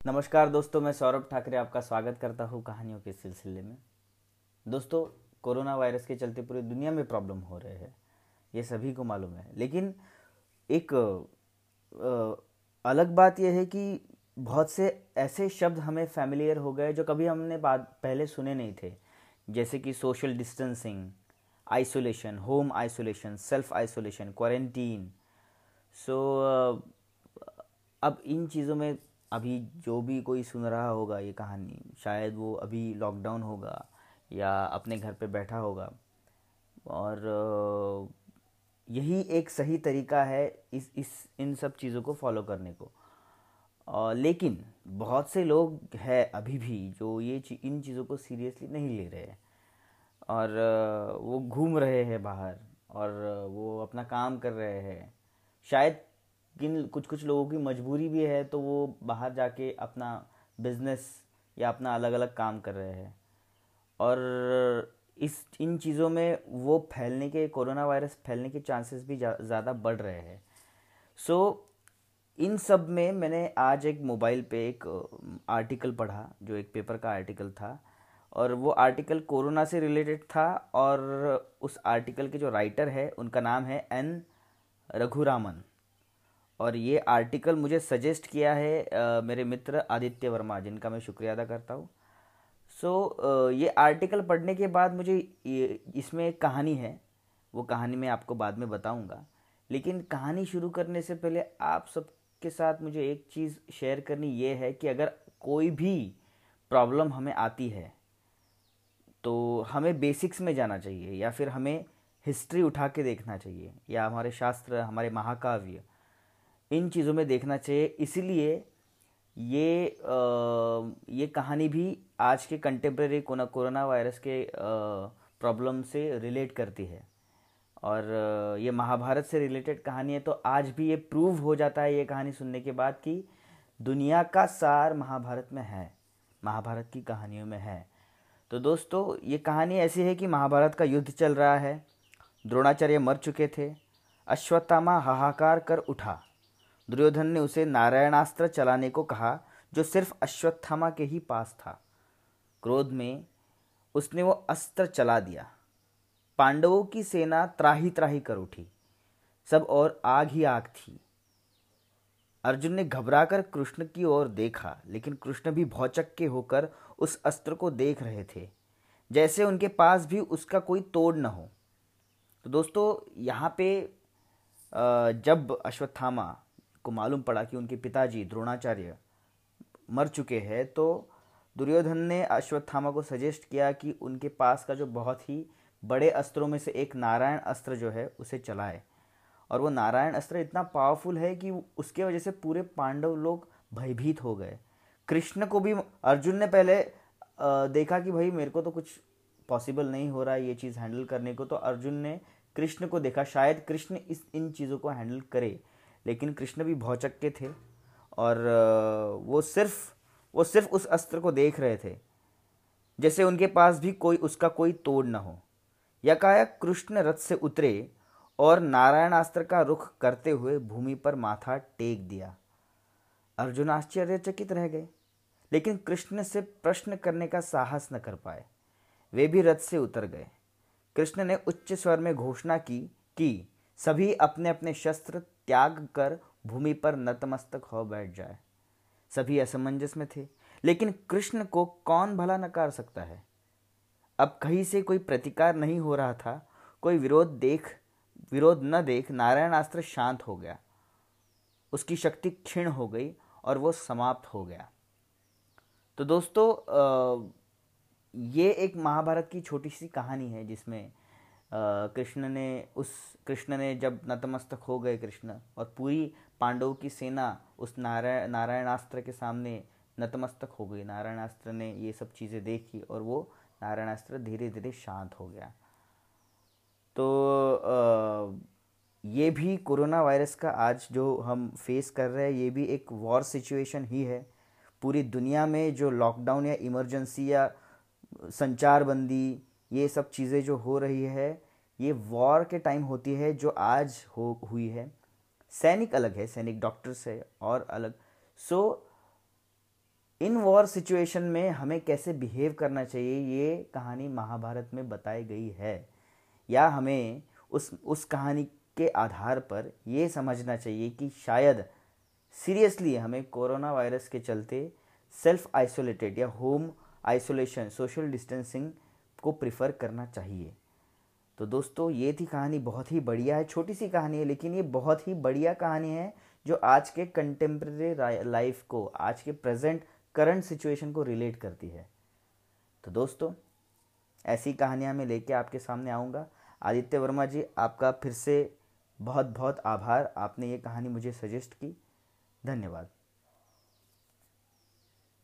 नमस्कार दोस्तों, मैं सौरभ ठाकरे आपका स्वागत करता हूँ कहानियों के सिलसिले में। दोस्तों, कोरोना वायरस के चलते पूरी दुनिया में प्रॉब्लम हो रहे हैं, ये सभी को मालूम है। लेकिन एक अलग बात यह है कि बहुत से ऐसे शब्द हमें फैमिलियर हो गए जो कभी हमने बात पहले सुने नहीं थे। जैसे कि social distancing isolation home isolation self isolation quarantine so अब इन चीज़ों में अभी जो भी कोई सुन रहा होगा ये कहानी, शायद वो अभी लॉकडाउन होगा या अपने घर पे बैठा होगा। और यही एक सही तरीका है इस इस, इन सब चीज़ों को फॉलो करने को। लेकिन बहुत से लोग हैं अभी भी जो ये इन चीज़ों को सीरियसली नहीं ले रहे और वो घूम रहे हैं बाहर और वो अपना काम कर रहे हैं। शायद किन कुछ कुछ लोगों की मजबूरी भी है तो वो बाहर जाके अपना बिज़नेस या अपना अलग अलग काम कर रहे हैं। और इस इन चीज़ों में वो फैलने के कोरोना वायरस फैलने के चांसेस भी ज़्यादा बढ़ रहे हैं। सो so, इन सब में मैंने आज एक मोबाइल पे एक आर्टिकल पढ़ा जो एक पेपर का आर्टिकल था। और वो आर्टिकल कोरोना से रिलेटेड था और उस आर्टिकल के जो राइटर है उनका नाम है एन रघुरामन। और ये आर्टिकल मुझे सजेस्ट किया है आ, मेरे मित्र आदित्य वर्मा जिनका मैं शुक्रिया अदा करता हूँ। सो so, ये आर्टिकल पढ़ने के बाद मुझे इसमें एक कहानी है। वो कहानी मैं आपको बाद में बताऊँगा। लेकिन कहानी शुरू करने से पहले आप सबके साथ मुझे एक चीज़ शेयर करनी ये है कि अगर कोई भी प्रॉब्लम हमें आती है तो हमें बेसिक्स में जाना चाहिए या फिर हमें हिस्ट्री उठा के देखना चाहिए या हमारे शास्त्र हमारे महाकाव्य। इन चीज़ों में देखना चाहिए। इसीलिए ये आ, ये कहानी भी आज के कंटेम्प्रेरी कोरोना वायरस के प्रॉब्लम से रिलेट करती है। और ये महाभारत से रिलेटेड कहानी है तो आज भी ये प्रूव हो जाता है ये कहानी सुनने के बाद कि दुनिया का सार महाभारत में है महाभारत की कहानियों में है। तो दोस्तों ये कहानी ऐसी है कि महाभारत का युद्ध चल रहा है द्रोणाचार्य मर चुके थे अश्वत्थामा हाहाकार कर उठा। दुर्योधन ने उसे नारायणास्त्र चलाने को कहा, जो सिर्फ़ अश्वत्थामा के ही पास था। क्रोध में उसने वो अस्त्र चला दिया। पांडवों की सेना त्राही त्राही कर उठी। सब और आग ही आग थी। अर्जुन ने घबराकर कृष्ण की ओर देखा, लेकिन कृष्ण भी भौचक के होकर उस अस्त्र को देख रहे थे। जैसे उनके पास भी उसका कोई तोड़ न हो। तो दोस्तों, यहाँ पे जब अश्वत्थामा को मालूम पड़ा कि उनके पिताजी द्रोणाचार्य मर चुके हैं तो दुर्योधन ने अश्वत्थामा को सजेस्ट किया कि उनके पास का जो बहुत ही बड़े अस्त्रों में से एक नारायण अस्त्र जो है, उसे चलाए। और वो नारायण अस्त्र इतना पावरफुल है कि उसके वजह से पूरे पांडव लोग भयभीत हो गए। कृष्ण को भी, अर्जुन ने पहले देखा कि भाई मेरे को तो कुछ पॉसिबल नहीं हो रहा है ये चीज़ हैंडल करने को तो अर्जुन ने कृष्ण को देखा, शायद कृष्ण इस, इन चीज़ों को हैंडल करे। लेकिन कृष्ण भी भौचक के थे और वो सिर्फ़ वो सिर्फ़ उस अस्त्र को देख रहे थे, जैसे उनके पास भी कोई, उसका कोई तोड़ न हो। यकायक कृष्ण रथ से उतरे और नारायणास्त्र का रुख करते हुए भूमि पर माथा टेक दिया। अर्जुन आश्चर्यचकित रह गए, लेकिन कृष्ण से प्रश्न करने का साहस न कर पाए। वे भी रथ से उतर गए। कृष्ण ने उच्च स्वर में घोषणा की कि सभी अपने अपने शस्त्र त्याग कर भूमि पर नतमस्तक हो बैठ जाए। सभी असमंजस में थे, लेकिन कृष्ण को कौन भला नकार सकता है? अब कहीं से कोई प्रतिकार नहीं हो रहा था, कोई विरोध देख, विरोध न देख नारायणास्त्र शांत हो गया। उसकी शक्ति क्षीण हो गई और वो समाप्त हो गया। तो दोस्तों ये एक महाभारत की छोटी सी कहानी है जिसमें कृष्ण ने उस, कृष्ण ने जब नतमस्तक हो गए कृष्ण और पूरी पांडवों की सेना उस नारायण नारायणास्त्र के सामने नतमस्तक हो गई। नारायणास्त्र ने ये सब चीज़ें देखी और वो नारायणास्त्र धीरे धीरे शांत हो गया। तो ये भी कोरोना वायरस का आज जो हम फेस कर रहे हैं, ये भी एक वॉर सिचुएशन ही है। पूरी दुनिया में जो लॉकडाउन या इमरजेंसी या संचार बंदी ये सब चीज़ें जो हो रही है, ये वॉर के टाइम होती है जो आज हो, हुई है। सैनिक अलग है, सैनिक डॉक्टर्स है और अलग। सो, इन वॉर सिचुएशन में हमें कैसे बिहेव करना चाहिए, ये कहानी महाभारत में बताई गई है। या हमें उस उस कहानी के आधार पर ये समझना चाहिए कि शायद सीरियसली हमें कोरोना वायरस के चलते सेल्फ आइसोलेटेड या होम आइसोलेशन, सोशल डिस्टेंसिंग को प्रिफर करना चाहिए। तो दोस्तों, ये थी कहानी बहुत ही बढ़िया है, छोटी सी कहानी है, लेकिन ये बहुत ही बढ़िया कहानी है, जो आज के कंटेम्प्रेरी लाइफ को, आज के प्रेजेंट करंट सिचुएशन को रिलेट करती है। तो दोस्तों, ऐसी कहानियाँ मैं लेके आपके सामने आऊँगा। आदित्य वर्मा जी, आपका फिर से बहुत बहुत आभार, आपने ये कहानी मुझे सजेस्ट की। धन्यवाद।